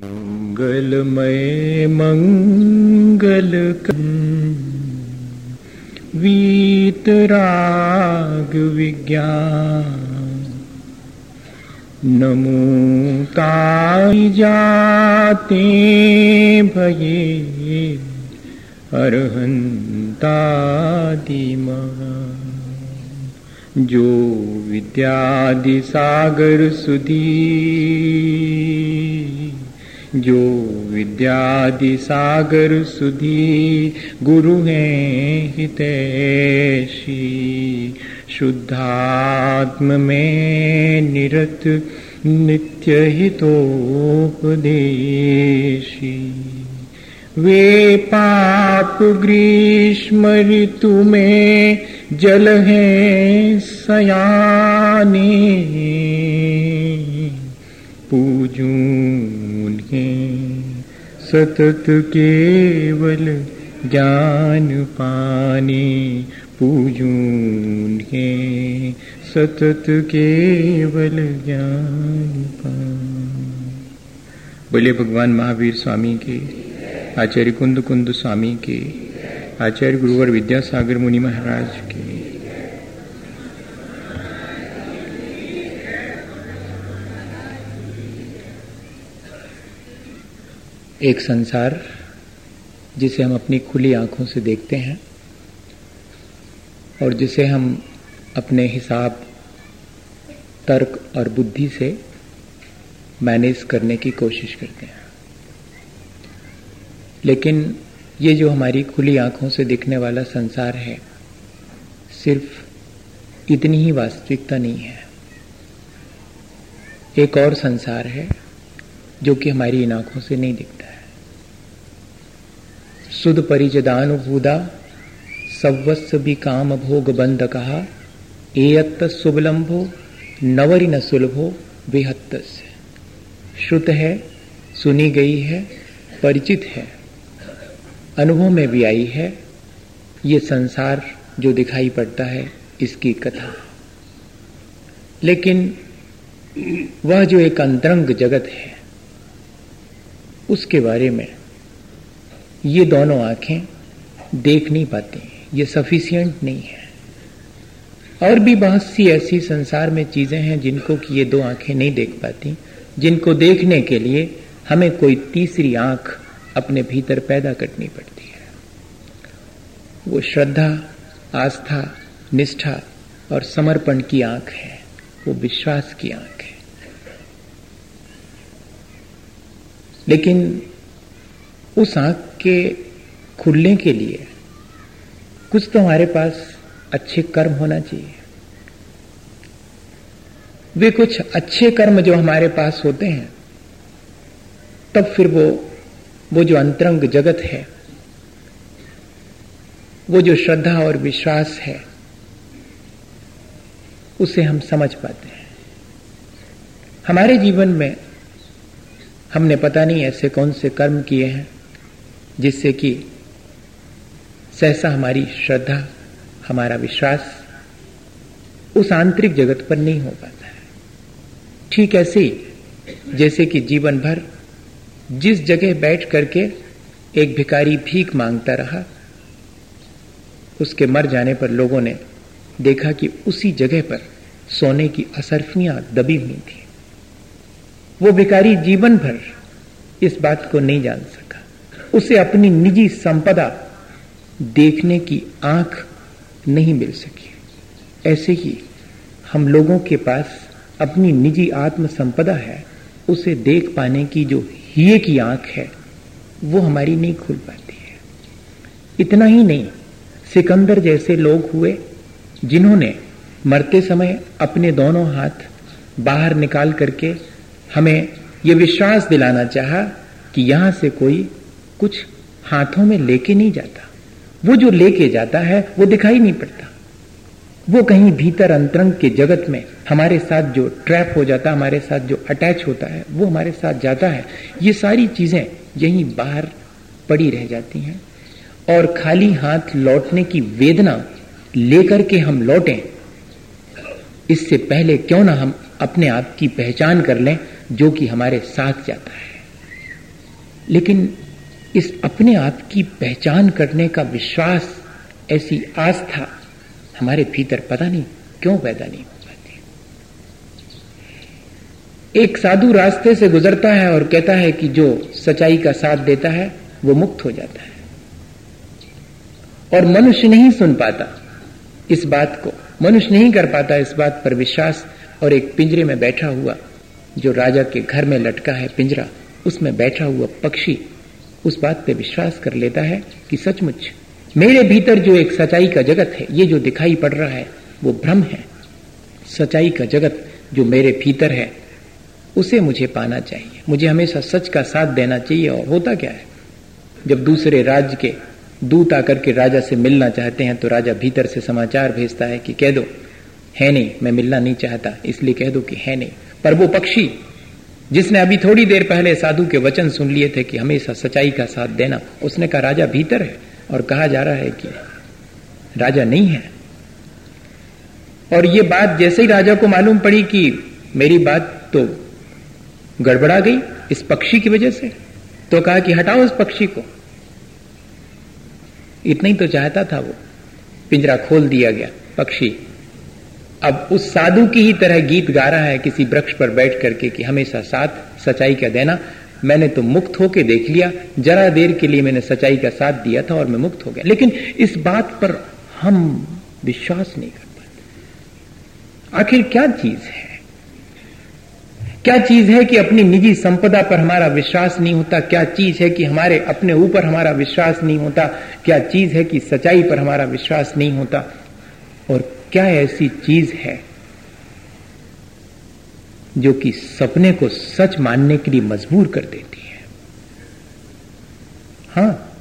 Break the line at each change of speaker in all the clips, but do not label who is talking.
मङ्गलमय मङ्गलकीतरागविज्ञान नमुताय जाते भये अरहन्तादिमा जो विद्यादि सागरसुधि जो विद्यादि सागर सुधी गुरु हैं हितैषी। शुद्धात्म में निरत नित्य हितोपदेशी वे पाप ग्रीष्म ऋतु में जल हैं सयाने। पूजून के सतत केवल ज्ञान पाने पूजून के सतत केवल ज्ञान पाने। बोले भगवान महावीर स्वामी के, आचार्य कुंद कुंद स्वामी के, आचार्य गुरुवर विद्यासागर मुनि महाराज के। एक संसार, जिसे हम अपनी खुली आँखों से देखते हैं और जिसे हम अपने हिसाब, तर्क और बुद्धि से मैनेज करने की कोशिश करते हैं। लेकिन ये जो हमारी खुली आँखों से दिखने वाला संसार है, सिर्फ़ इतनी ही वास्तविकता नहीं है। एक और संसार है, जो कि हमारी इन आँखों से नहीं दिखता। सुध परिजदानुभूदा सवस्व भी काम भोग बंद कहा एयत्त सुबलंभो नवरी न सुलभो बेहत्त श्रुत है, सुनी गई है, परिचित है। अनुभव में भी आई है, ये संसार जो दिखाई पड़ता है, इसकी कथा। लेकिन वह जो एक अंतरंग जगत है, उसके बारे में ये दोनों आँखें देख नहीं पाती, ये सफिशियंट नहीं है। और भी बहुत सी ऐसी संसार में चीज़ें हैं जिनको कि ये दो आँखें नहीं देख पाती, जिनको देखने के लिए हमें कोई तीसरी आँख अपने भीतर पैदा करनी पड़ती है। वो श्रद्धा, आस्था, निष्ठा और समर्पण की आँख है, वो विश्वास की आँख है। लेकिन उस आँख के खुलने के लिए कुछ तो हमारे पास अच्छे कर्म होना चाहिए। वे कुछ अच्छे कर्म जो हमारे पास होते हैं, तब फिर वो वो जो अंतरंग जगत है, वो जो श्रद्धा और विश्वास है, उसे हम समझ पाते हैं। हमारे जीवन में हमने पता नहीं ऐसे कौन से कर्म किए हैं। जिससे कि सहसा हमारी श्रद्धा, हमारा विश्वास उस आंतरिक जगत पर नहीं हो पाता है। ठीक ऐसे ही जैसे कि जीवन भर जिस जगह बैठ करके एक भिकारी भीख माँगता रहा, उसके मर जाने पर लोगों ने देखा कि उसी जगह पर सोने की असरफियाँ दबी हुई थी। वो भिकारी जीवन भर इस बात को नहीं जान सका। उसे अपनी निजी संपदा देखने की आँख नहीं मिल सकी। ऐसे ही हम लोगों के पास अपनी निजी आत्म संपदा है, उसे देख पाने की जो हिये की आँख है, वो हमारी नहीं खुल पाती है। इतना ही नहीं, सिकंदर जैसे लोग हुए, जिन्होंने मरते समय अपने दोनों हाथ बाहर निकाल करके हमें यह विश्वास दिलाना चाहा कि यहाँ से कोई कुछ हाथों में लेके नहीं जाता। वो जो लेके जाता है, वो दिखाई नहीं पड़ता। वो कहीं भीतर अंतरंग के जगत में हमारे साथ जो ट्रैप हो जाता, हमारे साथ जो अटैच होता है, वो हमारे साथ जाता है। ये सारी चीज़ें यहीं बाहर पड़ी रह जाती हैं और खाली हाथ लौटने की वेदना लेकर के हम लौटें, इससे पहले क्यों ना हम अपने आप की पहचान कर लें जो कि हमारे साथ जाता है। लेकिन इस अपने आप की पहचान करने का विश्वास, ऐसी आस्था हमारे भीतर पता नहीं क्यों पैदा नहीं हो पाती। एक साधु रास्ते से गुजरता है और कहता है कि जो सच्चाई का साथ देता है, वो मुक्त हो जाता है। और मनुष्य नहीं सुन पाता इस बात को। मनुष्य नहीं कर पाता इस बात पर विश्वास और एक पिंजरे में बैठा हुआ जो राजा के घर में लटका है पिंजरा, उसमें बैठा हुआ पक्षी उस बात पे विश्वास कर लेता है कि सचमुच मेरे भीतर जो एक सच्चाई का जगत है, ये जो दिखाई पड़ रहा है, वो भ्रम है। सच्चाई का जगत जो मेरे भीतर है, उसे मुझे पाना चाहिए। मुझे हमेशा सच का साथ देना चाहिए और होता क्या है? जब दूसरे राज्य के दूत आकर के राजा से मिलना चाहते हैं तो राजा भीतर से समाचार भेजता है कि कह दो, है नहीं, मैं मिलना नहीं चाहता, इसलिए कह दो कि है नहीं। पर वो पक्षी जिसने अभी थोड़ी देर पहले साधु के वचन सुन लिए थे कि हमेशा सच्चाई का साथ देना, उसने कहा, राजा भीतर है और कहा जा रहा है कि राजा नहीं है। और ये बात जैसे ही राजा को मालूम पड़ी कि मेरी बात तो गड़बड़ा गई इस पक्षी की वजह से तो कहा कि हटाओ उस पक्षी को। इतना ही तो चाहता था वो, पिंजरा खोल दिया गया, पक्षी अब उस साधु की ही तरह गीत गा रहा है किसी वृक्ष पर बैठ करके कि हमेशा साथ सच्चाई का देना। मैंने तो मुक्त होके देख लिया। जरा देर के लिए मैंने सच्चाई का साथ दिया था और मैं मुक्त हो गया। लेकिन इस बात पर हम विश्वास नहीं कर पाते। आखिर क्या चीज़ है? क्या चीज़ है कि अपनी निजी संपदा पर हमारा विश्वास नहीं होता? क्या चीज़ है कि हमारे अपने ऊपर हमारा विश्वास नहीं होता? क्या चीज़ है कि सच्चाई पर हमारा विश्वास नहीं होता? और क्या ऐसी चीज़ है जो कि सपने को सच मानने के लिए मजबूर कर देती है? हाँ,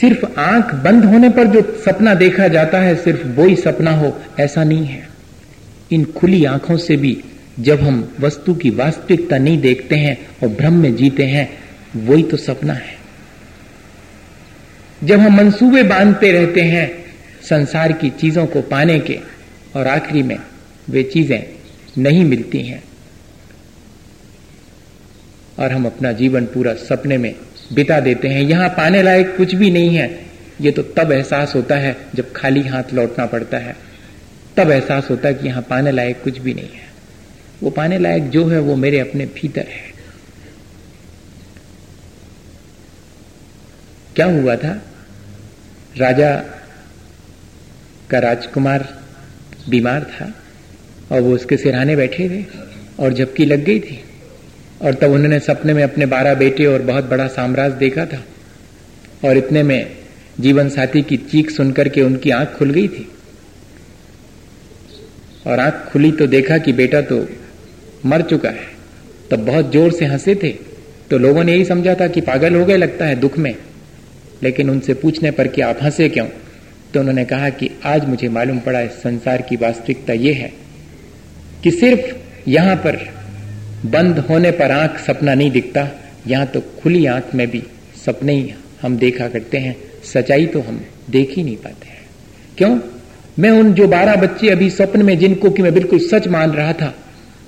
सिर्फ़ आँख बंद होने पर जो सपना देखा जाता है, सिर्फ़ वो ही सपना हो, ऐसा नहीं है। इन खुली आँखों से भी जब हम वस्तु की वास्तविकता नहीं देखते हैं और भ्रम में जीते हैं, वही तो सपना है। जब हम मंसूबे बांधते रहते हैं संसार की चीज़ों को पाने के और आखिरी में वे चीज़ें नहीं मिलती हैं। और हम अपना जीवन पूरा सपने में बिता देते हैं। यहाँ पाने लायक कुछ भी नहीं है। ये तो तब एहसास होता है जब खाली हाथ लौटना पड़ता है। तब एहसास होता है कि यहाँ पाने लायक कुछ भी नहीं है। वो पाने लायक जो है वो मेरे अपने भीतर है। क्या हुआ था? राजा का राजकुमार बीमार था और वो उसके सिरहाने बैठे थे और जबकि लग गई थी। और तब उन्होंने सपने में अपने बारह बेटे और बहुत बड़ा साम्राज्य देखा था और इतने में जीवन साथी की चीख सुनकर के उनकी आँख खुल गई थी। और आँख खुली तो देखा कि बेटा तो मर चुका है। तब बहुत ज़ोर से हंसे थे। तो लोगों ने यही समझा था कि पागल हो गए लगता है दुख में। लेकिन उनसे पूछने पर कि आप हंसे क्यों? तो उन्होंने कहा कि आज मुझे मालूम पड़ा इस संसार की वास्तविकता यह है कि सिर्फ़ यहाँ पर बंद होने पर आँख सपना नहीं दिखता, यहाँ तो खुली आँख में भी सपने ही हम देखा करते हैं। सच्चाई तो हम देख ही नहीं पाते हैं। क्यों? मैं उन जो बारह बच्चे अभी स्वप्न में जिनको कि मैं बिल्कुल सच मान रहा था,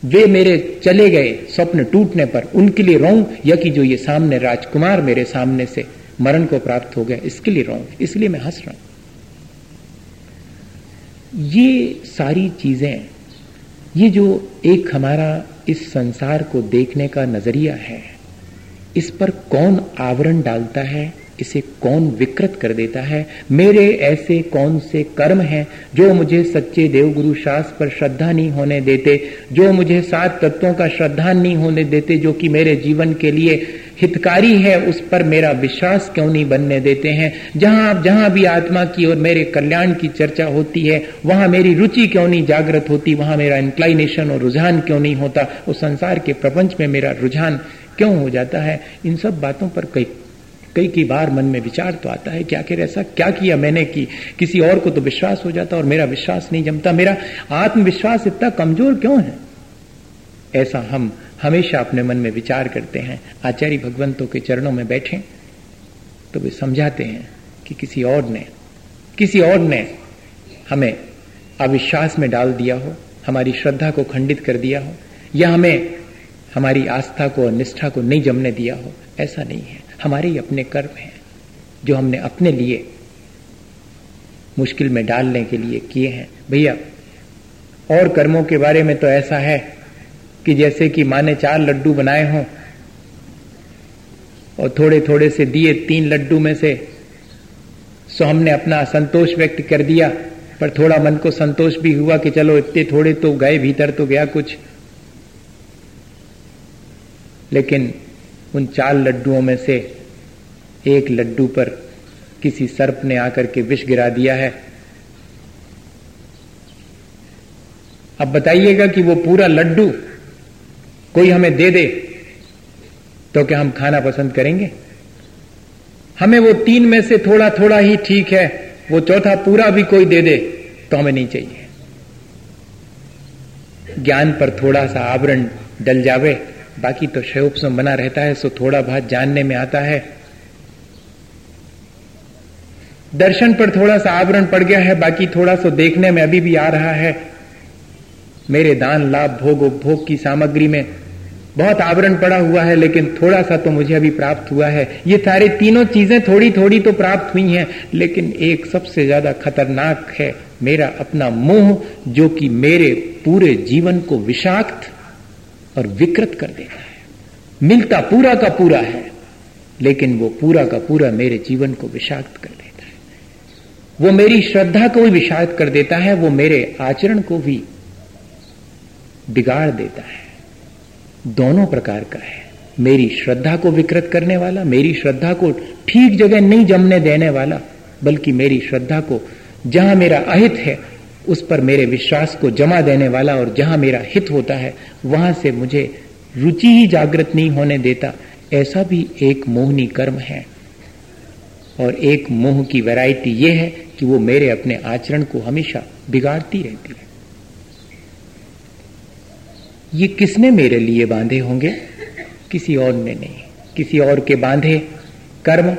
वे मेरे चले गए स्वप्न टूटने पर। उनके लिए रोंग या कि जो ये सामने राजकुमार मेरे सामने से मरण को प्राप्त हो गया, इसके लिए रोंग इसलिए मैं हंस रहा हूँ। ये सारी चीज़ें, ये जो एक हमारा इस संसार को देखने का नज़रिया है, इस पर कौन आवरण डालता है, इसे कौन विकृत कर देता है? मेरे ऐसे कौन से कर्म हैं जो मुझे सच्चे देवगुरु शास्त्र पर श्रद्धा नहीं होने देते, जो मुझे सात तत्वों का श्रद्धा नहीं होने देते, जो कि मेरे जीवन के लिए हितकारी है, उस पर मेरा विश्वास क्यों नहीं बनने देते हैं? जहाँ आप, जहाँ भी आत्मा की और मेरे कल्याण की चर्चा होती है, वहाँ मेरी रुचि क्यों नहीं जागृत होती? वहाँ मेरा इंक्लाइनेशन और रुझान क्यों नहीं होता? उस संसार के प्रपंच में मेरा रुझान क्यों हो जाता है? इन सब बातों पर कई कई कई बार मन में विचार तो आता है कि आखिर ऐसा क्या किया मैंने कि किसी और को तो विश्वास हो जाता और मेरा विश्वास नहीं जमता? मेरा आत्मविश्वास इतना कमज़ोर क्यों है? ऐसा हम हमेशा अपने मन में विचार करते हैं। आचार्य भगवंतों के चरणों में बैठे तो वे समझाते हैं कि किसी और ने, किसी और ने हमें अविश्वास में डाल दिया हो, हमारी श्रद्धा को खंडित कर दिया हो, या हमें हमारी आस्था को और निष्ठा को नहीं जमने दिया हो, ऐसा नहीं है। हमारे ही अपने कर्म हैं, जो हमने अपने लिए मुश्किल में डालने के लिए किए हैं। भैया, और कर्मों के बारे में तो ऐसा है कि जैसे कि माँ ने चार लड्डू बनाए हों और थोड़े थोड़े से दिए तीन लड्डू में से, सो हमने अपना असंतोष व्यक्त कर दिया। पर थोड़ा मन को संतोष भी हुआ कि चलो इतने थोड़े तो गए, भीतर तो गया कुछ। लेकिन उन चार लड्डुओं में से एक लड्डू पर किसी सर्प ने आकर के विष गिरा दिया है। अब बताइएगा कि वो पूरा लड्डू कोई हमें दे दे तो क्या हम खाना पसंद करेंगे? हमें वो तीन में से थोड़ा थोड़ा ही ठीक है, वो चौथा पूरा भी कोई दे दे तो हमें नहीं चाहिए। ज्ञान पर थोड़ा सा आवरण डल जावे, बाकी तो शयोपसम बना रहता है, सो थोड़ा बहुत जानने में आता है। दर्शन पर थोड़ा सा आवरण पड़ गया है, बाकी थोड़ा सा देखने में अभी भी आ रहा है। मेरे दान, लाभ, भोग, उपभोग की सामग्री में बहुत आवरण पड़ा हुआ है, लेकिन थोड़ा सा तो मुझे अभी प्राप्त हुआ है। ये सारे तीनों चीज़ें थोड़ी थोड़ी तो प्राप्त हुई हैं, लेकिन एक सबसे ज़्यादा खतरनाक है मेरा अपना मोह, जो कि मेरे पूरे जीवन को विषाक्त और विकृत कर देता है। मिलता पूरा का पूरा है, लेकिन वो पूरा का पूरा मेरे जीवन को विषाक्त कर देता है। वो मेरी श्रद्धा को भी विषाक्त कर देता है, वो मेरे आचरण को भी बिगाड़ देता है। दोनों प्रकार का है। मेरी श्रद्धा को विकृत करने वाला, मेरी श्रद्धा को ठीक जगह नहीं जमने देने वाला, बल्कि मेरी श्रद्धा को जहाँ मेरा अहित है, उस पर मेरे विश्वास को जमा देने वाला और जहाँ मेरा हित होता है, वहाँ से मुझे रुचि ही जागृत नहीं होने देता। ऐसा भी एक मोहनी कर्म है। और एक मोह की वैरायटी यह है कि वो मेरे अपने आचरण को हमेशा बिगाड़ती रहती है। ये किसने मेरे लिए बांधे होंगे? किसी और ने नहीं। किसी और के बांधे कर्म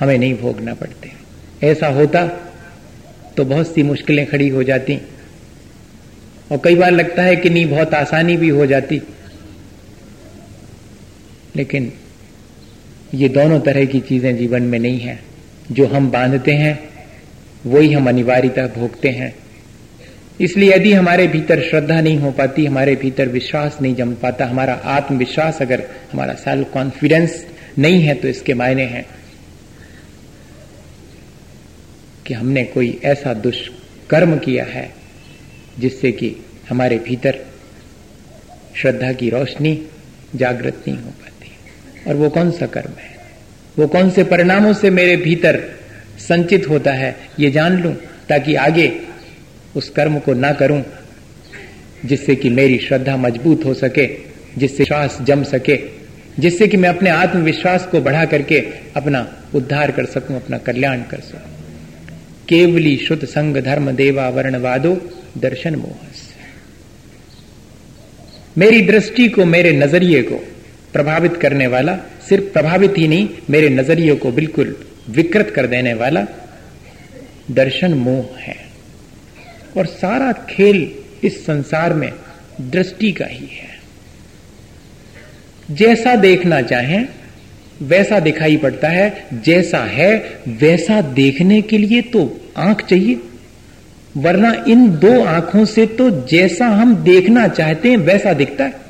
हमें नहीं भोगना पड़ते। ऐसा होता तो बहुत सी मुश्किलें खड़ी हो जाती और कई बार लगता है कि नहीं बहुत आसानी भी हो जाती। लेकिन ये दोनों तरह की चीज़ें जीवन में नहीं है। जो हम बांधते हैं, वही हम अनिवार्यता भोगते हैं। इसलिए यदि हमारे भीतर श्रद्धा नहीं हो पाती, हमारे भीतर विश्वास नहीं जम पाता, हमारा आत्मविश्वास अगर हमारा सेल्फ कॉन्फिडेंस नहीं है तो इसके मायने हैं कि हमने कोई ऐसा दुष्कर्म किया है जिससे कि हमारे भीतर श्रद्धा की रोशनी जागृत नहीं हो पाती। और वो कौन सा कर्म है? वो कौन से परिणामों से मेरे भीतर संचित होता है, ये जान लूँ ताकि आगे उस कर्म को ना करूँ, जिससे कि मेरी श्रद्धा मज़बूत हो सके, जिससे श्वास जम सके, जिससे कि मैं अपने आत्मविश्वास को बढ़ा करके अपना उद्धार कर सकूँ, अपना कल्याण कर सकूँ। केवली शुद्ध संग धर्म देवा वर्णवादो दर्शन मोहस मेरी दृष्टि को, मेरे नज़रिए को प्रभावित करने वाला, सिर्फ़ प्रभावित ही नहीं, मेरे नज़रिए को बिल्कुल विकृत कर देने वाला दर्शन मोह है। और सारा खेल इस संसार में दृष्टि का ही है। जैसा देखना चाहें, वैसा दिखाई पड़ता है। जैसा है, वैसा देखने के लिए तो आँख चाहिए। वरना इन दो आँखों से तो जैसा हम देखना चाहते हैं, वैसा दिखता है।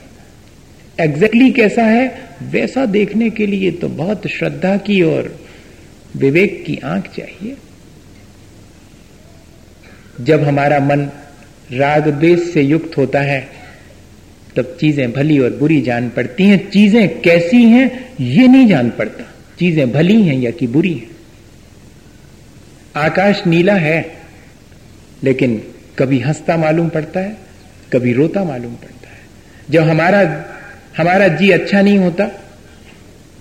एग्जैक्टली exactly कैसा है, वैसा देखने के लिए तो बहुत श्रद्धा की और विवेक की आँख चाहिए। जब हमारा मन राग द्वेष से युक्त होता है, तब चीज़ें भली और बुरी जान पड़ती हैं। चीज़ें कैसी हैं, ये नहीं जान पड़ता। चीज़ें भली हैं या कि बुरी हैं। आकाश नीला है, लेकिन कभी हंसता मालूम पड़ता है, कभी रोता मालूम पड़ता है। जब हमारा हमारा जी अच्छा नहीं होता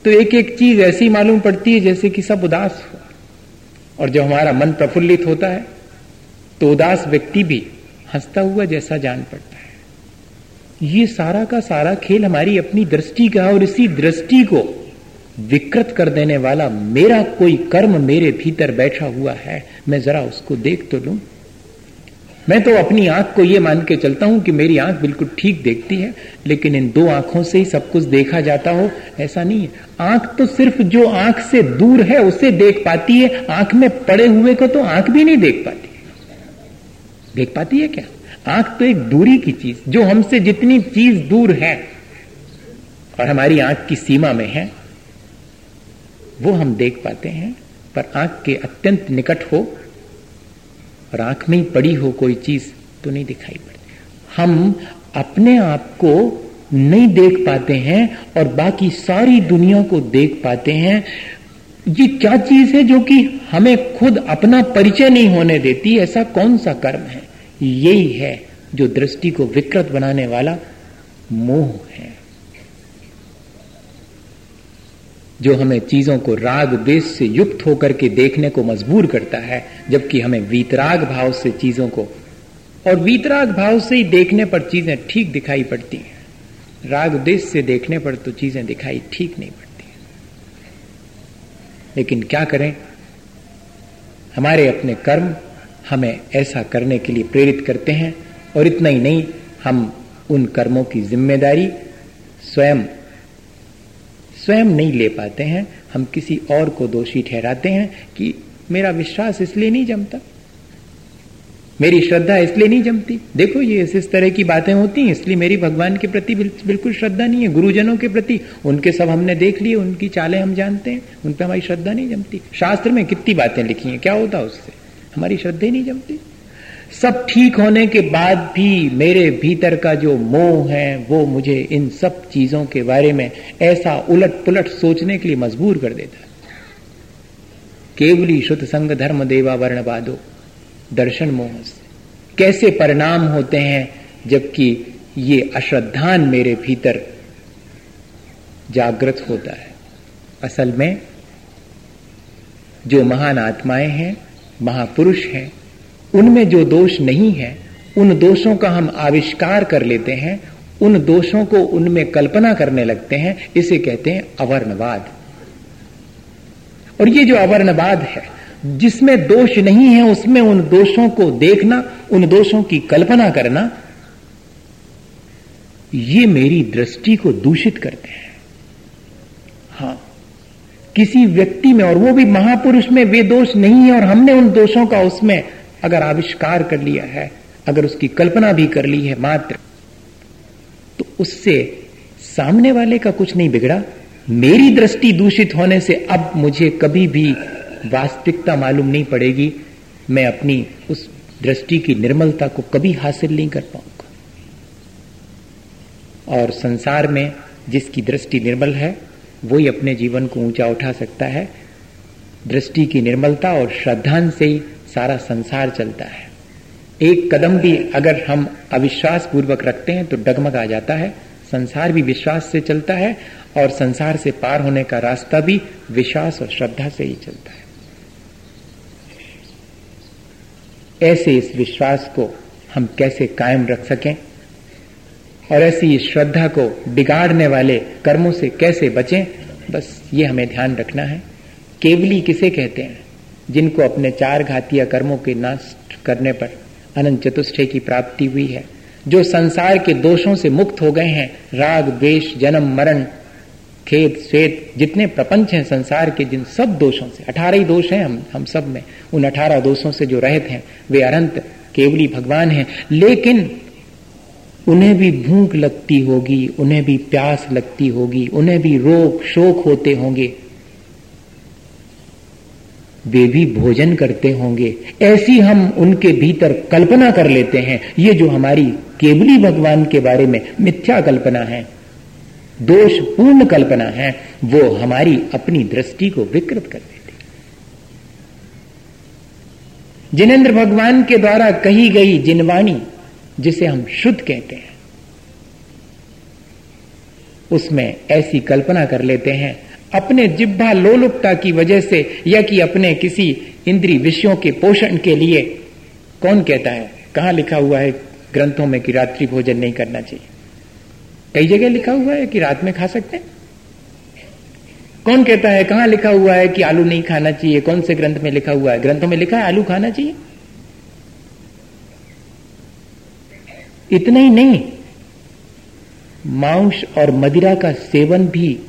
तो एक एक चीज़ ऐसी मालूम पड़ती है जैसे कि सब उदास हो और जब हमारा मन प्रफुल्लित होता है तो उदास व्यक्ति भी हंसता हुआ जैसा जान पड़ता है। ये सारा का सारा खेल हमारी अपनी दृष्टि का और इसी दृष्टि को विकृत कर देने वाला मेरा कोई कर्म मेरे भीतर बैठा हुआ है, मैं जरा उसको देख तो लू। मैं तो अपनी आँख को यह मान के चलता हूँ कि मेरी आँख बिल्कुल ठीक देखती है, लेकिन इन दो आँखों से ही सब कुछ देखा जाता हो, ऐसा नहीं है। आँख तो सिर्फ़ जो आँख से दूर है, उसे देख पाती है। आँख में पड़े हुए को तो आँख भी नहीं देख पाती। देख पाती है क्या? आँख तो एक दूरी की चीज़, जो हमसे जितनी चीज़ दूर है और हमारी आँख की सीमा में है, वो हम देख पाते हैं, पर आँख के अत्यंत निकट हो और आँख में ही पड़ी हो कोई चीज़ तो नहीं दिखाई पड़ती। हम अपने आप को नहीं देख पाते हैं और बाकी सारी दुनिया को देख पाते हैं ये क्या चीज़ है जो कि हमें खुद अपना परिचय नहीं होने देती? ऐसा कौन सा कर्म है? यही है जो दृष्टि को विकृत बनाने वाला मोह है। जो हमें चीज़ों को राग देश से युक्त होकर के देखने को मजबूर करता है, जबकि हमें वीतराग भाव से चीज़ों को और वीतराग भाव से ही देखने पर चीज़ें ठीक दिखाई पड़ती हैं। राग देश से देखने पर तो चीज़ें दिखाई ठीक नहीं पड़ती। लेकिन क्या करें? हमारे अपने कर्म हमें ऐसा करने के लिए प्रेरित करते हैं, और इतना ही नहीं, हम उन कर्मों की ज़िम्मेदारी स्वयं स्वयं नहीं ले पाते हैं। हम किसी और को दोषी ठहराते हैं कि मेरा विश्वास इसलिए नहीं जमता। मेरी श्रद्धा इसलिए नहीं जमती। देखो ये इस इस तरह की बातें होती हैं, इसलिए मेरी भगवान के प्रति बिल्कुल श्रद्धा नहीं है। गुरुजनों के प्रति, उनके सब हमने देख लिए, उनकी चालें हम जानते हैं, उन पर हमारी श्रद्धा नहीं जमती। शास्त्र में कितनी बातें लिखी हैं, क्या होता उससे? हमारी श्रद्धा नहीं जमती। सब ठीक होने के बाद भी मेरे भीतर का जो मोह है, वो मुझे इन सब चीज़ों के बारे में ऐसा उलट पुलट सोचने के लिए मजबूर कर देता केवली शुद्ध संग धर्म देवा वर्ण वर्णवादो। दर्शन मोह से। कैसे परिणाम होते हैं जबकि ये अश्रद्धान मेरे भीतर जागृत होता है? असल में, जो महान आत्माएँ हैं, महापुरुष हैं, उनमें जो दोष नहीं है, उन दोषों का हम आविष्कार कर लेते हैं, उन दोषों को उनमें कल्पना करने लगते हैं, इसे कहते हैं अवर्णवाद। और ये जो अवर्णवाद है जिसमें दोष नहीं है, उसमें उन दोषों को देखना, उन दोषों की कल्पना करना, ये मेरी दृष्टि को दूषित करते हैं। हाँ, किसी व्यक्ति में और वो भी महापुरुष में वे दोष नहीं है और हमने उन दोषों का उसमें अगर आविष्कार कर लिया है, अगर उसकी कल्पना भी कर ली है मात्र तो उससे सामने वाले का कुछ नहीं बिगड़ा। मेरी दृष्टि दूषित होने से अब मुझे कभी भी वास्तविकता मालूम नहीं पड़ेगी, मैं अपनी उस दृष्टि की निर्मलता को कभी हासिल नहीं कर पाऊँगा। और संसार में जिसकी दृष्टि निर्मल है, वही अपने जीवन को ऊँचा उठा सकता है। दृष्टि की निर्मलता और श्रद्धान से ही सारा संसार चलता है। एक कदम भी अगर हम अविश्वास पूर्वक रखते हैं तो डगमग आ जाता है। संसार भी विश्वास से चलता है और संसार से पार होने का रास्ता भी विश्वास और श्रद्धा से ही चलता है। ऐसे इस विश्वास को हम कैसे कायम रख सकें? और ऐसी श्रद्धा को बिगाड़ने वाले कर्मों से कैसे बचें? बस ये हमें ध्यान रखना है। केवली किसे कहते हैं? जिनको अपने चार घातीय कर्मों के नष्ट करने पर अनंत चतुष्टय की प्राप्ति हुई है। जो संसार के दोषों से मुक्त हो गए हैं। राग, द्वेष, जन्म, मरण खेत श्वेत जितने प्रपंच हैं संसार के, जिन सब दोषों से, अठारह ही दोष हैं हम हम सब में, उन अठारह दोषों से जो रहते हैं, वे अनंत, केवली भगवान हैं। लेकिन उन्हें भी भूख लगती होगी, उन्हें भी प्यास लगती होगी, उन्हें भी रोग, शोक होते होंगे। वे भी भोजन करते होंगे। ऐसी हम उनके भीतर कल्पना कर लेते हैं। ये जो हमारी केवली भगवान के बारे में मिथ्या कल्पना है। दोष पूर्ण कल्पना है, वो हमारी अपनी दृष्टि को विकृत कर देती। जिनेन्द्र भगवान के द्वारा कही गई जिनवाणी, जिसे हम शुद्ध कहते हैं, उसमें ऐसी कल्पना कर लेते हैं, अपने जिब्भा लोलुपता की वजह से, या कि अपने किसी इंद्री विषयों के पोषण के लिए, कौन कहता है, कहाँ लिखा हुआ है ग्रंथों में कि रात्रि भोजन नहीं करना चाहिए? कई जगह लिखा हुआ है कि रात में खा सकते हैं? कौन कहता है, कहाँ लिखा हुआ है कि आलू नहीं खाना चाहिए? कौन से ग्रंथ में लिखा हुआ है? ग्रंथों में लिखा है, आलू खाना चाहिए? इतना ही नहीं, मांस और मदिरा का सेवन भी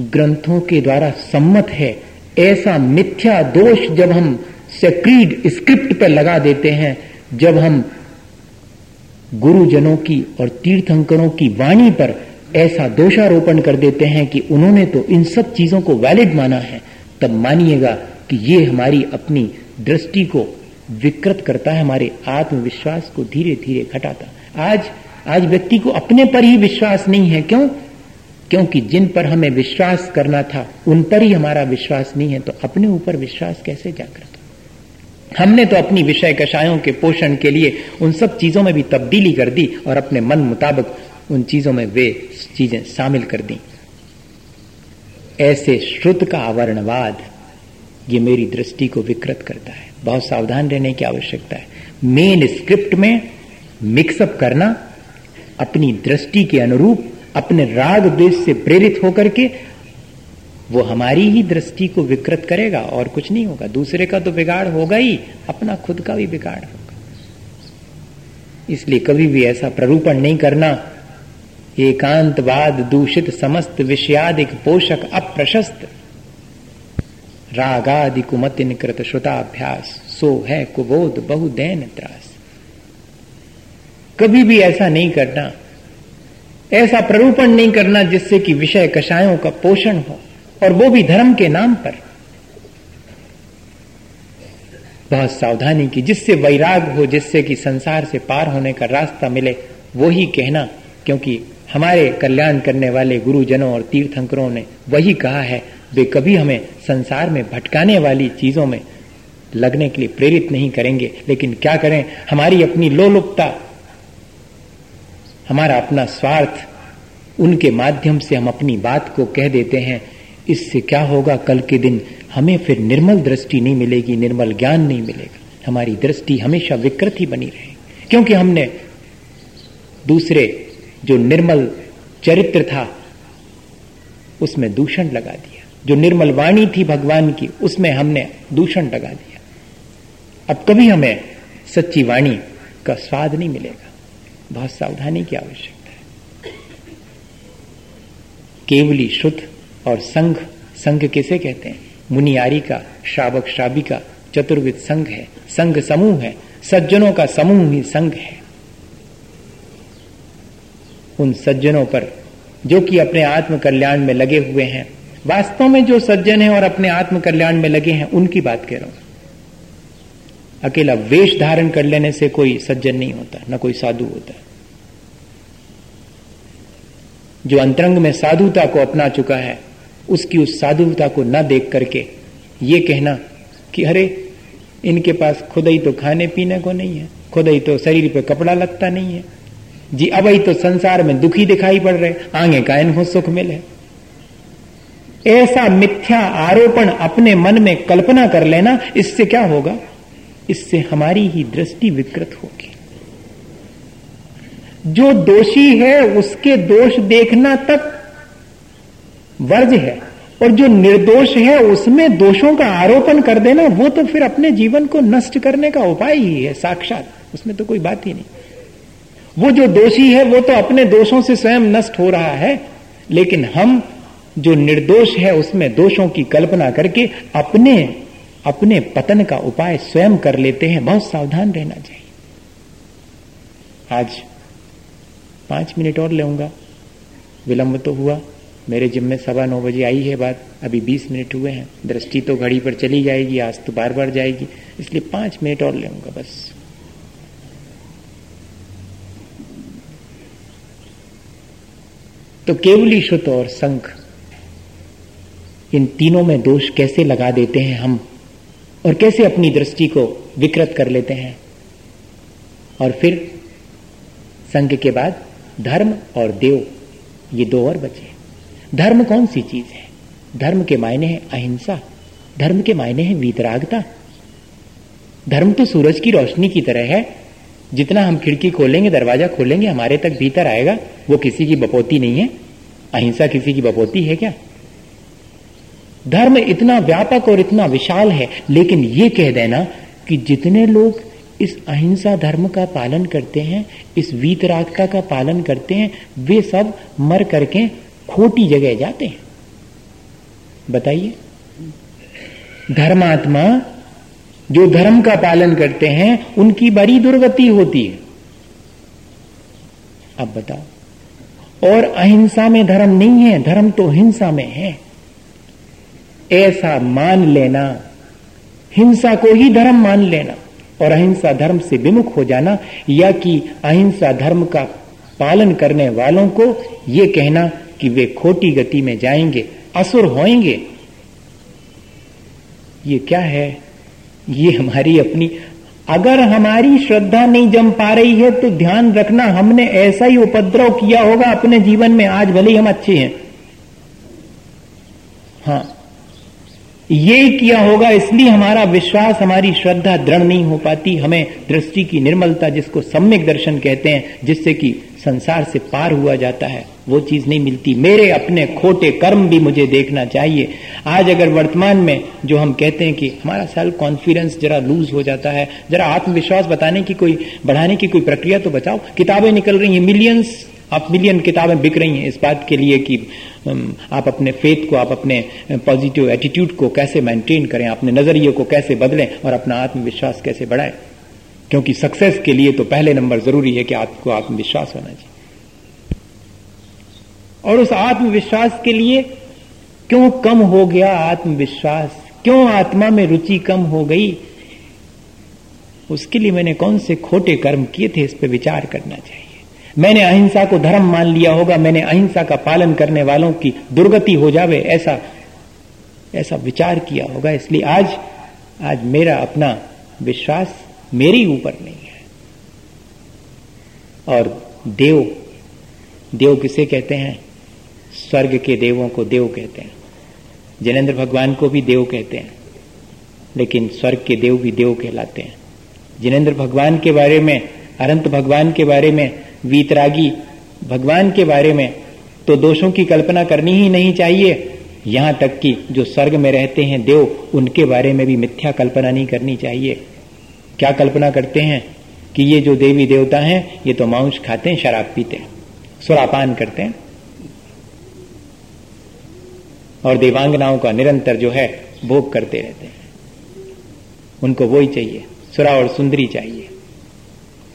ग्रंथों के द्वारा सम्मत है। ऐसा मिथ्या दोष जब हम सेक्रीड स्क्रिप्ट पर लगा देते हैं, जब हम गुरुजनों की और तीर्थंकरों की वाणी पर ऐसा दोषारोपण कर देते हैं कि उन्होंने तो इन सब चीज़ों को वैलिड माना है। तब मानिएगा कि ये हमारी अपनी दृष्टि को विकृत करता है, हमारे आत्मविश्वास को धीरे धीरे घटाता। आज आज व्यक्ति को अपने पर ही विश्वास नहीं है। क्यों? क्योंकि जिन पर हमें विश्वास करना था, उन पर ही हमारा विश्वास नहीं है तो अपने ऊपर विश्वास कैसे जागृत हमने तो अपनी विषय कषायों के पोषण के लिए उन सब चीज़ों में भी तब्दीली कर दी और अपने मन मुताबिक उन चीज़ों में वे चीज़ें शामिल कर दी। ऐसे श्रुत का आवरणवाद ये मेरी दृष्टि को विकृत करता है। बहुत सावधान रहने की आवश्यकता है। मेन स्क्रिप्ट में मिक्सअप करना, अपनी दृष्टि के अनुरूप, अपने राग देश से प्रेरित होकर के वो हमारी ही दृष्टि को विकृत करेगा और कुछ नहीं होगा। दूसरे का तो बिगाड़ होगा ही, अपना खुद का भी बिगाड़ होगा। इसलिए कभी भी ऐसा प्ररूपण नहीं करना। एकांतवाद दूषित समस्त विषयादिक पोषक अप्रशस्त। रागादि कुमतिन कृत श्रुताभ्यास, सो है कुबोध बहुदैन त्रास। कभी भी ऐसा नहीं करना। ऐसा प्ररूपण नहीं करना जिससे कि विषय कषायों का पोषण हो। और वो भी धर्म के नाम पर। बहुत सावधानी की, जिससे वैराग हो, जिससे कि संसार से पार होने का रास्ता मिले वो ही कहना, क्योंकि हमारे कल्याण करने वाले गुरुजनों और तीर्थंकरों ने वही कहा है, वे कभी हमें संसार में भटकाने वाली चीज़ों में लगने के लिए प्रेरित नहीं करेंगे। लेकिन क्या करें? हमारी अपनी लोलुपता, हमारा अपना स्वार्थ, उनके माध्यम से हम अपनी बात को कह देते हैं। इससे क्या होगा? कल के दिन हमें फिर निर्मल दृष्टि नहीं मिलेगी, निर्मल ज्ञान नहीं मिलेगा। हमारी दृष्टि हमेशा विकृत ही बनी रहेगी। क्योंकि हमने दूसरे जो निर्मल चरित्र था, उसमें दूषण लगा दिया। जो निर्मल वाणी थी भगवान की, उसमें हमने दूषण लगा दिया। अब कभी हमें सच्ची वाणी का स्वाद नहीं मिलेगा। बहुत सावधानी की आवश्यकता है। केवली शुद्ध और संघ संघ किसे कहते हैं? मुनियारी का, श्रावक श्रावी का चतुर्विद संघ है। संघ समूह है। सज्जनों का समूह ही संघ है। उन सज्जनों पर जो कि अपने आत्म कल्याण में लगे हुए हैं, वास्तव में जो सज्जन है और अपने आत्म कल्याण में लगे हैं, उनकी बात कह रहा हूँ। अकेला वेश धारण कर लेने से कोई सज्जन नहीं होता, ना कोई साधु होता। जो अंतरंग में साधुता को अपना चुका है उसकी उस साधुता को न देख करके ये कहना कि अरे, इनके पास खुद ही तो खाने पीने को नहीं है, खुद ही तो शरीर पे कपड़ा लगता नहीं है। जी, अब ही तो संसार में दुखी दिखाई पड़ रहे, आगे का इनको सुख मिले। ऐसा मिथ्या आरोपण अपने मन में कल्पना कर लेना, इससे क्या होगा? इससे हमारी ही दृष्टि विकृत होगी। जो दोषी है, उसके दोष देखना तक वर्ज है। और जो निर्दोष है, उसमें दोषों का आरोपण कर देना, वो तो फिर अपने जीवन को नष्ट करने का उपाय ही है, साक्षात। उसमें तो कोई बात ही नहीं। वो जो दोषी है, वो तो अपने दोषों से स्वयं नष्ट हो रहा है। लेकिन हम, जो निर्दोष है, उसमें दोषों की कल्पना करके अपने अपने पतन का उपाय स्वयं कर लेते हैं। बहुत सावधान रहना चाहिए। आज पाँच मिनट और लेऊँगा। विलंब तो हुआ। मेरे जिम में सवा नौ बजे आई है बात, अभी बीस मिनट हुए हैं। दृष्टि तो घड़ी पर चली जाएगी, आज तो बार बार जाएगी, इसलिए पाँच मिनट और लेऊँगा बस। तो केवली शुद्ध और संख इन तीनों में दोष कैसे लगा देते हैं हम? और कैसे अपनी दृष्टि को विकृत कर लेते हैं? और फिर, संघ के बाद धर्म और देव, ये दो और बचे। धर्म कौन सी चीज़ है? धर्म के मायने है अहिंसा, धर्म के मायने है वीतरागता। धर्म तो सूरज की रोशनी की तरह है। जितना हम खिड़की खोलेंगे, दरवाज़ा खोलेंगे, हमारे तक भीतर आएगा, वो किसी की बपोती नहीं है। अहिंसा किसी की बपोती है क्या? धर्म इतना व्यापक और इतना विशाल है, लेकिन ये कह देना कि जितने लोग इस अहिंसा धर्म का पालन करते हैं, इस वीतरागता का पालन करते हैं, वे सब मर करके खोटी जगह जाते हैं। बताइए। धर्मात्मा जो धर्म का पालन करते हैं, उनकी बड़ी दुर्गति होती है। अब बताओ। और अहिंसा में धर्म नहीं है, धर्म तो हिंसा में है। ऐसा मान लेना, हिंसा को ही धर्म मान लेना, और अहिंसा धर्म से विमुख हो जाना, या कि अहिंसा धर्म का पालन करने वालों को यह कहना कि वे खोटी गति में जाएँगे, असुर होएँगे। ये क्या है? ये हमारी अपनी, अगर हमारी श्रद्धा नहीं जम पा रही है तो ध्यान रखना, हमने ऐसा ही उपद्रव किया होगा अपने जीवन में, आज भले ही हम अच्छे हैं। हाँ ये किया होगा, इसलिए हमारा विश्वास, हमारी श्रद्धा दृढ़ नहीं हो पाती। हमें दृष्टि की निर्मलता, जिसको सम्यक दर्शन कहते हैं, जिससे कि संसार से पार हुआ जाता है, वो चीज़ नहीं मिलती। मेरे अपने खोटे कर्म भी मुझे देखना चाहिए। आज अगर वर्तमान में जो हम कहते हैं कि हमारा सेल्फ कॉन्फिडेंस जरा लूज हो जाता है, जरा आत्मविश्वास बताने की कोई, बढ़ाने की कोई प्रक्रिया तो बचाओ किताबें निकल रही हैं मिलियंस आप मिलियन किताबें बिक रही हैं इस बात के लिए कि आप अपने फेथ को, आप अपने पॉजिटिव एटीट्यूड को कैसे मेंटेन करें, अपने नज़रिए को कैसे बदलें और अपना आत्मविश्वास कैसे बढ़ाएँ। क्योंकि सक्सेस के लिए तो पहले नंबर ज़रूरी है कि आपको आत्मविश्वास होना चाहिए। और उस आत्मविश्वास के लिए क्यों कम हो गया आत्मविश्वास? क्यों आत्मा में रुचि कम हो गई? उसके लिए मैंने कौन से खोटे कर्म किए थे इस पर विचार करना चाहिए। मैंने अहिंसा को धर्म मान लिया होगा, मैंने अहिंसा का पालन करने वालों की दुर्गति हो जावे, ऐसा ऐसा विचार किया होगा। इसलिए आज आज मेरा अपना विश्वास मेरे ऊपर नहीं है। और देव देव किसे कहते हैं? स्वर्ग के देवों को देव कहते हैं। जैनेन्द्र भगवान को भी देव कहते हैं, लेकिन स्वर्ग के देव भी देव कहलाते हैं। जिनेन्द्र भगवान के बारे में, अनंत भगवान के बारे में, वीतरागी भगवान के बारे में तो दोषों की कल्पना करनी ही नहीं चाहिए। यहाँ तक कि जो स्वर्ग में रहते हैं देव, उनके बारे में भी मिथ्या कल्पना नहीं करनी चाहिए। क्या कल्पना करते हैं कि ये जो देवी देवता हैं, ये तो मांस खाते हैं, शराब पीते हैं, सुरापान करते हैं। और देवांगनाओं का निरंतर जो है, भोग करते रहते हैं। उनको वो ही चाहिए, सुरा और सुंदरी चाहिए।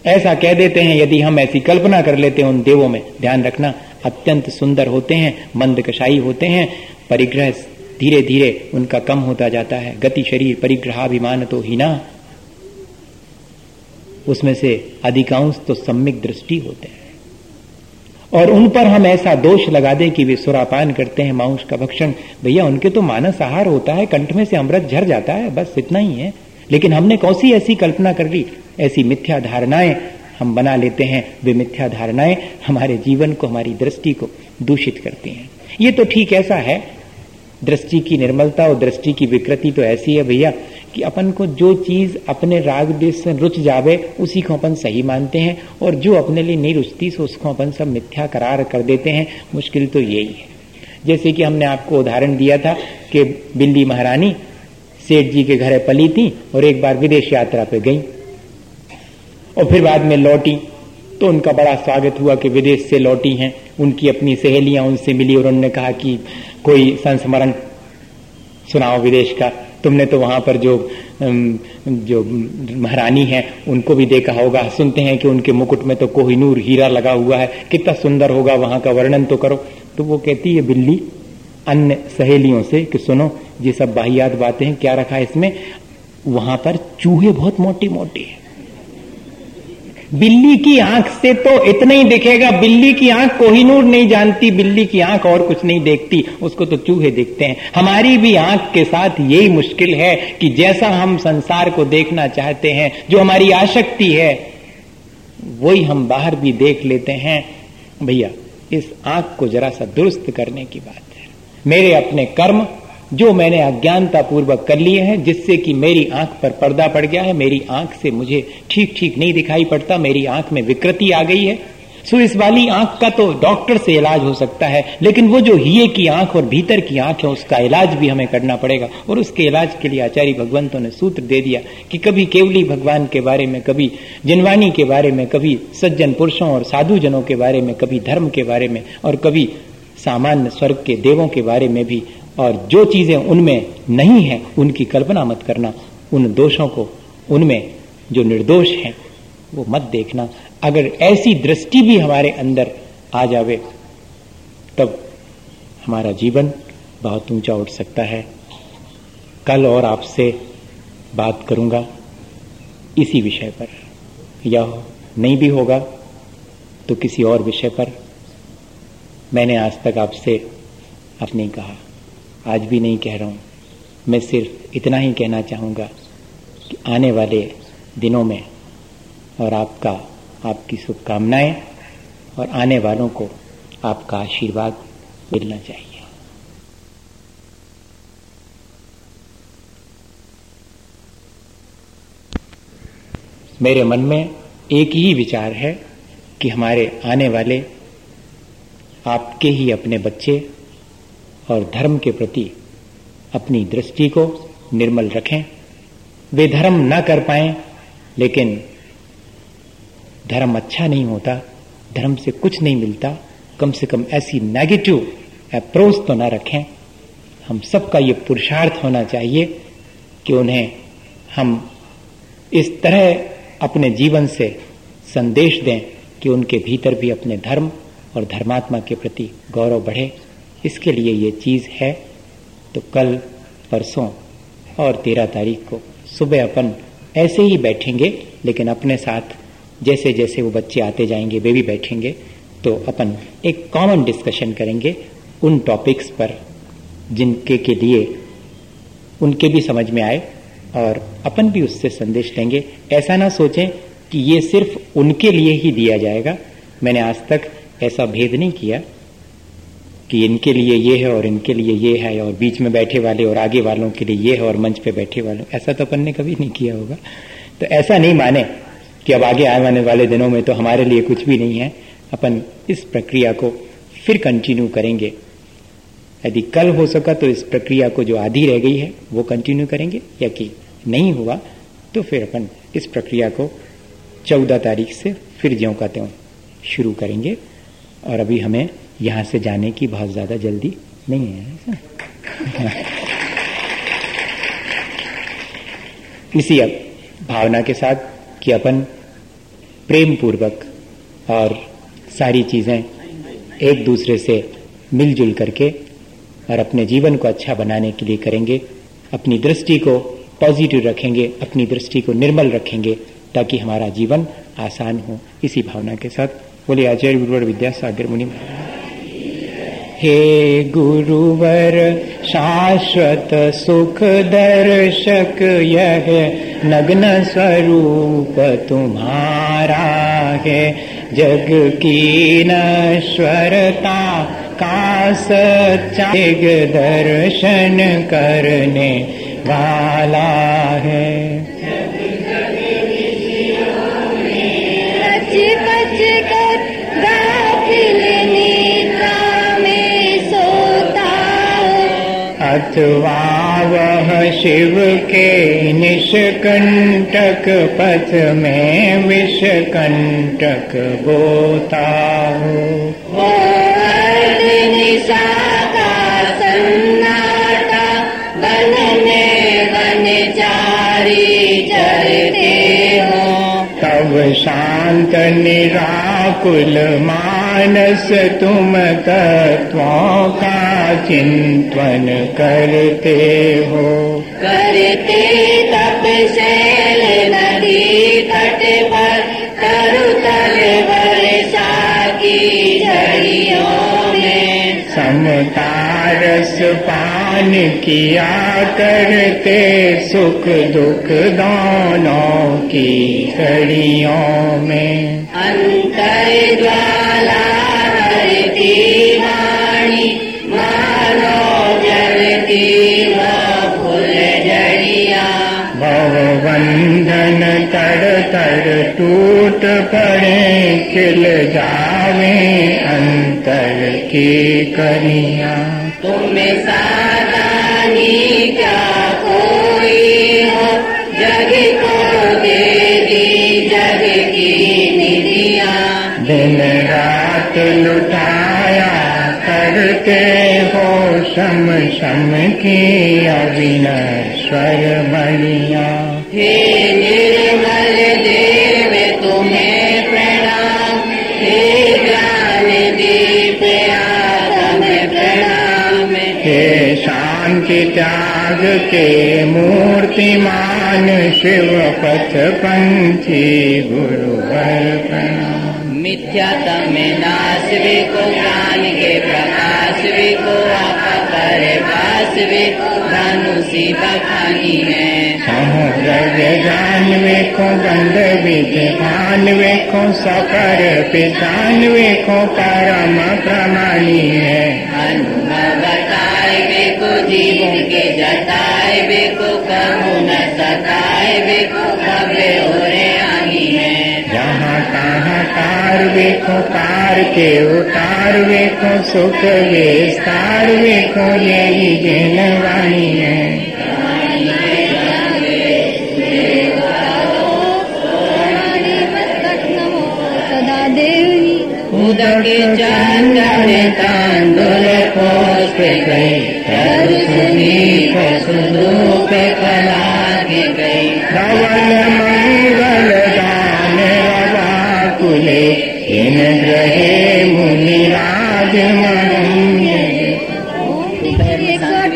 ऐसा कह देते हैं, यदि हम ऐसी कल्पना कर लेते हैं उन देवों में, ध्यान रखना, अत्यंत सुंदर होते हैं मंद कशाई होते हैं, परिग्रह धीरे धीरे उनका कम होता जाता है, गति शरीर परिग्रहाभिमान तो ही ना उसमें से अधिकांश तो सम्यक दृष्टि होते हैं। और उन पर हम ऐसा दोष लगा दें कि वे सुरापान करते हैं, मांस का भक्षण। भैया, उनके तो मानस आहार होता है, कंठ में से अमृत झर जाता है, बस इतना ही है। लेकिन हमने कौन सी ऐसी कल्पना कर ली? ऐसी मिथ्या धारणाएँ हम बना लेते हैं। वे मिथ्या धारणाएँ हमारे जीवन को, हमारी दृष्टि को दूषित करती हैं। ये तो ठीक ऐसा है। दृष्टि की निर्मलता और दृष्टि की विकृति तो ऐसी है, भैया। कि अपन को जो चीज़ अपने राग देश से रुच जावे, उसी को अपन सही मानते हैं, और जो अपने लिए नहीं रुचती सो उसको अपन सब मिथ्या करार कर देते हैं, मुश्किल तो यही है। जैसे कि हमने आपको उदाहरण दिया था कि बिल्ली महारानी सेठ जी के घर पली थी और एक बार विदेश यात्रा पे गई। और फिर बाद में लौटी तो उनका बड़ा स्वागत हुआ कि विदेश से लौटी हैं। उनकी अपनी सहेलियाँ उनसे मिली और उन्होंने कहा कि कोई संस्मरण सुनाओ विदेश का। तुमने तो वहाँ पर जो जो महारानी है, उनको भी देखा होगा। सुनते हैं कि उनके मुकुट में तो कोहिनूर हीरा लगा हुआ है। कितना सुंदर होगा वहाँ का वर्णन तो करो। तो वो कहती है, बिल्ली, अन्य सहेलियों से कि सुनो, ये सब बाहियात बातें हैं, क्या रखा है इसमें? वहाँ पर चूहे बहुत मोटी मोटी है। बिल्ली की आँख से तो इतना ही दिखेगा, बिल्ली की आँख कोहिनूर नहीं जानती, बिल्ली की आँख और कुछ नहीं देखती, उसको तो चूहे देखते हैं। हमारी भी आँख के साथ यही मुश्किल है कि जैसा हम संसार को देखना चाहते हैं, जो हमारी आशक्ति है, वही हम बाहर भी देख लेते हैं। भैया, इस आँख को जरा सा दुरुस्त करने की बात है। मेरे अपने कर्म जो मैंने अज्ञानता पूर्वक कर लिए हैं, जिससे कि मेरी आँख पर पर्दा पड़ गया है, मेरी आँख से मुझे ठीक ठीक नहीं दिखाई पड़ता, मेरी आँख में विकृति आ गई है। सो इस वाली आँख का तो डॉक्टर से इलाज हो सकता है, लेकिन वो जो हिये की आँख और भीतर की आँख है, उसका इलाज भी हमें करना पड़ेगा। और उसके इलाज के लिए आचार्य भगवंतों ने सूत्र दे दिया कि कभी केवली भगवान के बारे में, कभी जिनवाणी के बारे में, कभी सज्जन पुरुषों और साधु जनों के बारे में, कभी धर्म के बारे में, और कभी सामान्य स्वर्ग के देवों के बारे में भी और जो चीज़ें उनमें नहीं है, उनकी कल्पना मत करना। उन दोषों को, उनमें जो निर्दोष हैं, वो मत देखना। अगर ऐसी दृष्टि भी हमारे अंदर आ जावे, तब हमारा जीवन बहुत ऊँचा उठ सकता है। कल और आपसे बात करूँगा इसी विषय पर। यह नहीं भी होगा तो किसी और विषय पर। मैंने आज तक आपसे अब नहीं कहा। आज भी नहीं कह रहा हूँ। मैं सिर्फ़ इतना ही कहना चाहूँगा कि आने वाले दिनों में और आपका, आपकी शुभकामनाएँ और आने वालों को आपका आशीर्वाद मिलना चाहिए। मेरे मन में एक ही विचार है कि हमारे आने वाले, आपके ही अपने बच्चे और धर्म के प्रति अपनी दृष्टि को निर्मल रखें। वे धर्म न कर पाए, लेकिन धर्म अच्छा नहीं होता, धर्म से कुछ नहीं मिलता, कम से कम ऐसी नेगेटिव अप्रोच तो ना रखें। हम सबका ये पुरुषार्थ होना चाहिए कि उन्हें हम इस तरह अपने जीवन से संदेश दें कि उनके भीतर भी अपने धर्म और धर्मात्मा के प्रति गौरव बढ़े। इसके लिए ये चीज़ है। तो कल, परसों और तेरह तारीख को सुबह अपन ऐसे ही बैठेंगे, लेकिन अपने साथ जैसे जैसे वो बच्चे आते जाएँगे, वे भी बैठेंगे। तो अपन एक कॉमन डिस्कशन करेंगे उन टॉपिक्स पर जिनके के लिए उनके भी समझ में आए और अपन भी उससे संदेश लेंगे। ऐसा ना सोचें कि ये सिर्फ़ उनके लिए ही दिया जाएगा। मैंने आज तक ऐसा भेद नहीं किया। कि इनके लिए ये है और इनके लिए ये है और बीच में बैठे वाले और आगे वालों के लिए ये है और मंच पे बैठे वालों। ऐसा तो अपन ने कभी नहीं किया होगा। तो ऐसा नहीं माने कि अब आगे आने वाले दिनों में तो हमारे लिए कुछ भी नहीं है। अपन इस प्रक्रिया को फिर कंटिन्यू करेंगे। यदि कल हो सका तो इस प्रक्रिया को जो आधी रह गई है, वो कंटिन्यू करेंगे। या कि नहीं हुआ तो फिर अपन इस प्रक्रिया को चौदह तारीख से फिर ज्यो का त्यों शुरू करेंगे। और अभी हमें यहाँ से जाने की बहुत ज़्यादा जल्दी नहीं है इसी अब भावना के साथ कि अपन प्रेम पूर्वक और सारी चीज़ें एक दूसरे से मिलजुल करके और अपने जीवन को अच्छा बनाने के लिए करेंगे, अपनी दृष्टि को पॉजिटिव रखेंगे, अपनी दृष्टि को निर्मल रखेंगे, ताकि हमारा जीवन आसान हो। इसी भावना के साथ बोले आचार्य गुरुवर विद्यासागर मुनि हे गुरुवर, शाश्वत सुख दर्शक, यह नग्न स्वरूप तुम्हारा है। जग की नश्वरता का सच्चा दर्शन करने वाला है। अथवा वह शिव के निष्कंटक पथ में विषकंटक बोता हो
सन्नाटा बनने बन चारी चलते हो।
तब शांत निराकुल मानस तुम तत्वों का चिंतन करते हो
करते तप शैल नदी तट पर तरु तल वर्षा की झड़ियों में
समतारस पान किया करते सुख दुख दोनों की घड़ियों में।
अंतर ज्वाला वाणी मानो जलती
बंधन तड़ तड़ टूट पड़े खिल जावे अंतर की करिया
तुम्हें सावधानी क्या कोई हो जग को दे दी जग की निधिया।
दिन रात लुटाया करते हो सम सम की अविनश्वर बलिया
हे निर्मल देव
शांति त्याग के मूर्तिमान शिव पथ पंथी गुरु प्रणाम।
मिथ्यातम नाश वे को ज्ञान के प्रकाश वे को आपा पास को धनुषी बखानी है।
समुद्र जानवे को गंध विध भानवे को सकर पिछानवे को परम प्रमाणी है।
जीव जताय वे कु न जे गो आनी है
जहाँ तारवे तार के उतार बेको सुख उपे तारवेो ये जनवाणी
चंदन तांदुल गई सुनी सुदूप कला के गई
धवल मंगल दान रवा कुले इन ग्रहे मुनि राज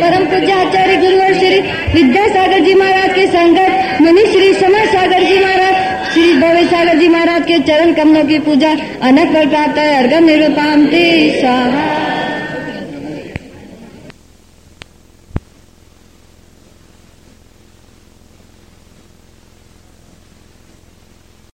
परम पूज्य आचार्य गुरुवर श्री विद्यासागर जी महाराज के संगत मुनि श्री समय सागर जी महाराज श्री भव्य सागर जी महाराज के चरण कमलों की पूजा अनक पर प्राप्त है अर्घम स्वाहा।